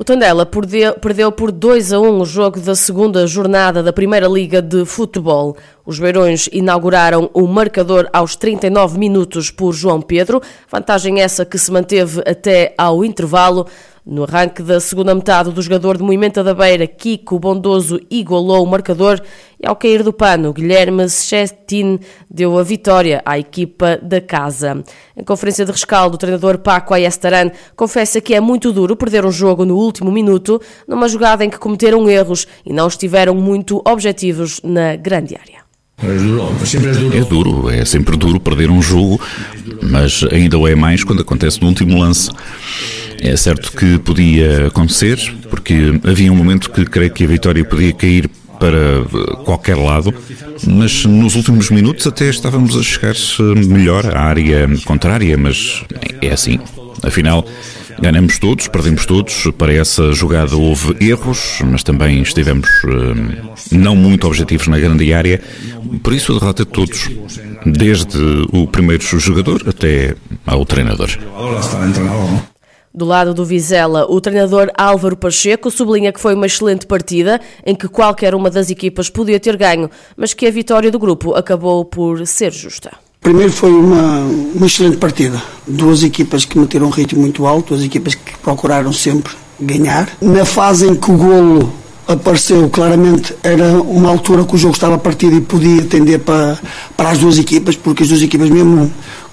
O Tondela perdeu por 2 a 1 o jogo da segunda jornada da Primeira Liga de Futebol. Os Beirões inauguraram o marcador aos 39 minutos por João Pedro, vantagem essa que se manteve até ao intervalo. No arranque da segunda metade, do jogador de Moimenta da Beira, Kiko Bondoso, igualou o marcador e ao cair do pano, Guilherme Chetin deu a vitória à equipa da casa. Em conferência de rescaldo, o treinador Paco Ayestaran confessa que é muito duro perder um jogo no último minuto, numa jogada em que cometeram erros e não estiveram muito objetivos na grande área. É duro, é sempre duro perder um jogo, mas ainda o é mais quando acontece no último lance. É certo que podia acontecer, porque havia um momento que creio que a vitória podia cair para eh, qualquer lado, mas nos últimos minutos até estávamos a chegar melhor à área contrária, mas é assim. Afinal, ganhamos todos, perdemos todos. Para essa jogada houve erros, mas também estivemos eh, não muito objetivos na grande área. Por isso a derrota de todos, desde o primeiro jogador até ao treinador. Do lado do Vizela, o treinador Álvaro Pacheco sublinha que foi uma excelente partida, em que qualquer uma das equipas podia ter ganho, mas que a vitória do grupo acabou por ser justa. Primeiro foi uma, uma excelente partida. Duas equipas que meteram um ritmo muito alto, duas equipas que procuraram sempre ganhar. Na fase em que o golo apareceu claramente era uma altura que o jogo estava partido e podia tender para, para as duas equipas, porque as duas equipas mesmo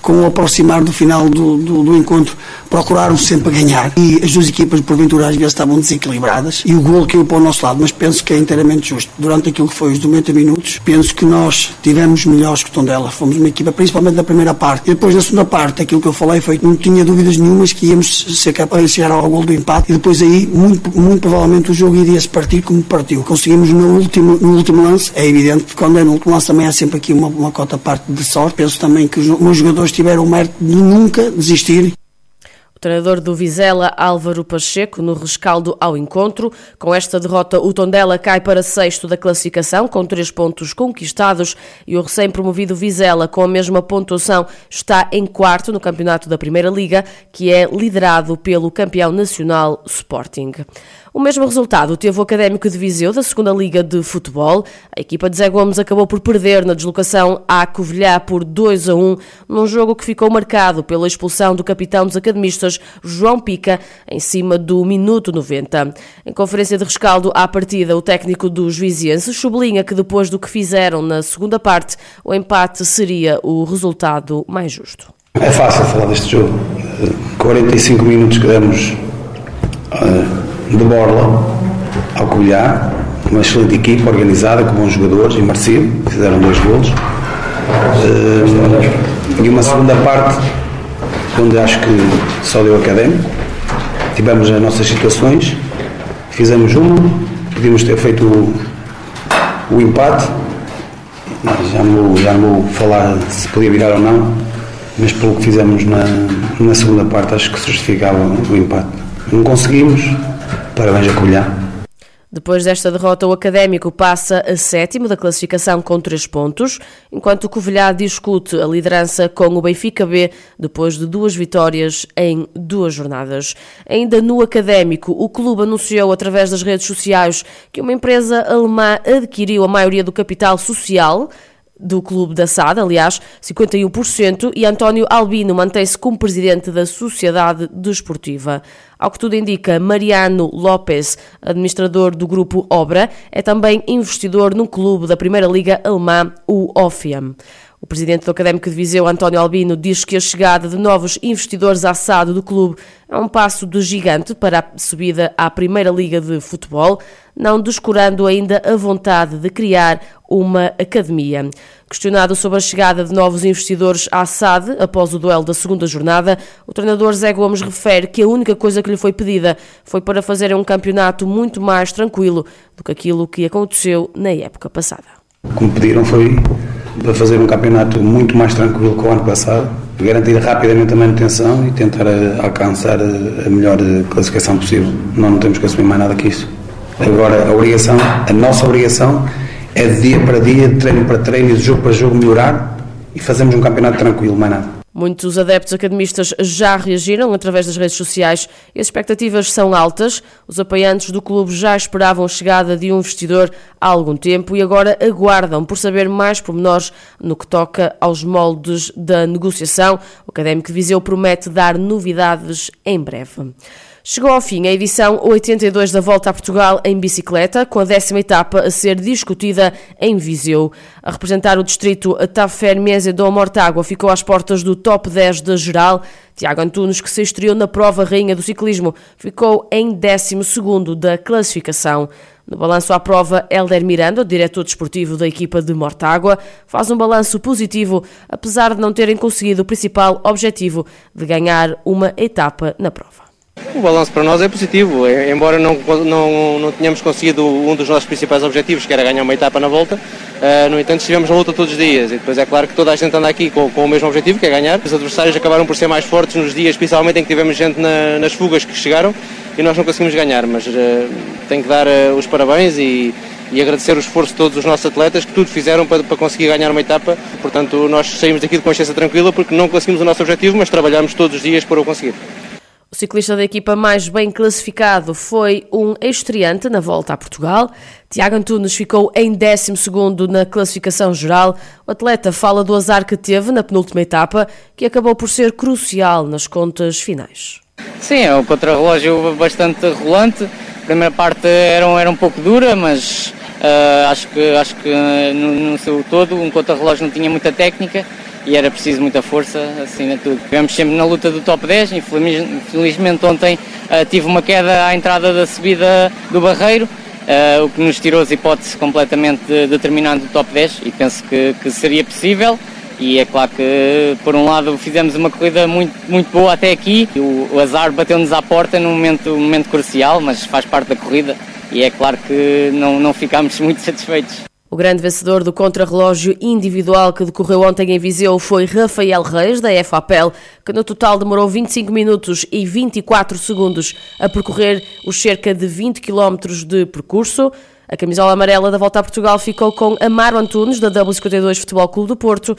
com o aproximar do final do, do, do, encontro, procuraram sempre ganhar. E as duas equipas, porventura, às vezes estavam desequilibradas e o gol caiu para o nosso lado, mas penso que é inteiramente justo. Durante aquilo que foi os 90 minutos, penso que nós tivemos melhores que o Tondela. Fomos uma equipa, principalmente na primeira parte. E depois, na segunda parte, aquilo que eu falei foi que não tinha dúvidas nenhumas que íamos ser capazes de chegar ao gol do empate. E depois aí, muito, muito provavelmente, o jogo iria se partir como partiu. Conseguimos no último, no último lance. É evidente que quando é no último lance também há sempre aqui uma, uma cota parte de sorte. Penso também que os meus jogadores tiveram o mérito de nunca desistir. O treinador do Vizela, Álvaro Pacheco, no rescaldo ao encontro. Com esta derrota, o Tondela cai para sexto da classificação, com três pontos conquistados, e o recém-promovido Vizela, com a mesma pontuação, está em quarto no campeonato da Primeira Liga, que é liderado pelo campeão nacional Sporting. O mesmo resultado teve o Académico de Viseu da Segunda Liga de Futebol. A equipa de Zé Gomes acabou por perder na deslocação à Covilhã por 2 a 1, num jogo que ficou marcado pela expulsão do capitão dos academistas, João Pica, em cima do minuto 90. Em conferência de rescaldo à partida, o técnico dos vizienses sublinha que depois do que fizeram na segunda parte, o empate seria o resultado mais justo. É fácil falar deste jogo. 45 minutos que demos de Borla ao Covilhã, uma excelente equipa organizada, com bons jogadores e merecido, fizeram dois golos. Uh, e uma segunda parte onde acho que só deu académico. Tivemos as nossas situações, fizemos uma, podíamos ter feito o, o empate. Já não, vou, já não vou falar se podia virar ou não, mas pelo que fizemos na, na segunda parte acho que se justificava o empate. Não conseguimos, Parabéns a Covilhã. Depois desta derrota, o Académico passa a sétimo da classificação com três pontos, enquanto o Covilhã discute a liderança com o Benfica B depois de duas vitórias em duas jornadas. Ainda no Académico, o clube anunciou através das redes sociais que uma empresa alemã adquiriu a maioria do capital social do Clube da SAD, aliás, 51%, e António Albino mantém-se como presidente da Sociedade Desportiva. Ao que tudo indica, Mariano Lopes, administrador do grupo Obra, é também investidor no clube da Primeira Liga Alemã, o Offiam. O presidente do Académico de Viseu, António Albino, diz que a chegada de novos investidores à SAD do clube é um passo de gigante para a subida à Primeira Liga de Futebol, não descurando ainda a vontade de criar uma academia. Questionado sobre a chegada de novos investidores à SAD após o duelo da segunda jornada, o treinador Zé Gomes refere que a única coisa que lhe foi pedida foi para fazer um campeonato muito mais tranquilo do que aquilo que aconteceu na época passada. O que me pediram foi para fazer um campeonato muito mais tranquilo que o ano passado, garantir rapidamente a manutenção e tentar eh, alcançar eh, a melhor eh, classificação possível. Nós não temos que assumir mais nada que isso. Agora, a obrigação, a nossa obrigação é de dia para dia, de treino para treino de jogo para jogo melhorar e fazermos um campeonato tranquilo, mais nada. Muitos adeptos academistas já reagiram através das redes sociais e as expectativas são altas. Os apoiantes do clube já esperavam a chegada de um investidor há algum tempo e agora aguardam por saber mais pormenores no que toca aos moldes da negociação. O Académico de Viseu promete dar novidades em breve. Chegou ao fim a edição 82 da Volta a Portugal em bicicleta, com a décima etapa a ser discutida em Viseu. A representar o distrito Mese do Mortágua ficou às portas do top 10 da geral. Tiago Antunes, que se estreou na prova rainha do ciclismo, ficou em 12 da classificação. No balanço à prova, Helder Miranda, diretor desportivo da equipa de Mortágua, faz um balanço positivo, apesar de não terem conseguido o principal objetivo de ganhar uma etapa na prova. O balanço para nós é positivo, é, embora não, não, não tenhamos conseguido um dos nossos principais objetivos, que era ganhar uma etapa na volta, uh, no entanto estivemos na luta todos os dias e depois é claro que toda a gente anda aqui com, com, o mesmo objetivo, que é ganhar. Os adversários acabaram por ser mais fortes nos dias, especialmente em que tivemos gente na, nas fugas que chegaram e nós não conseguimos ganhar, mas uh, tenho que dar uh, os parabéns e, e agradecer o esforço de todos os nossos atletas que tudo fizeram para, para conseguir ganhar uma etapa. Portanto, nós saímos daqui de consciência tranquila porque não conseguimos o nosso objetivo, mas trabalhamos todos os dias para o conseguir. O ciclista da equipa mais bem classificado foi um estreante na volta a Portugal. Tiago Antunes ficou em 12 na classificação geral. O atleta fala do azar que teve na penúltima etapa, que acabou por ser crucial nas contas finais. Sim, é um contrarrelógio bastante rolante. A primeira parte era, era um pouco dura, mas uh, acho que, acho que no, no seu todo um contrarrelógio não tinha muita técnica e era preciso muita força, de tudo. Estivemos sempre na luta do top 10, infelizmente ontem uh, tive uma queda à entrada da subida do Barreiro, uh, o que nos tirou as hipóteses completamente de, determinando o top 10 e penso que, que, seria possível. E é claro que, por um lado, fizemos uma corrida muito, muito boa até aqui. O, o azar bateu-nos à porta num momento, um momento crucial, mas faz parte da corrida. E é claro que não, não ficámos muito satisfeitos. O grande vencedor do contrarrelógio individual que decorreu ontem em Viseu foi Rafael Reis, da FAPEL, que no total demorou 25 minutos e 24 segundos a percorrer os cerca de 20 quilómetros de percurso. A camisola amarela da Volta a Portugal ficou com Amaro Antunes, da W52 Futebol Clube do Porto,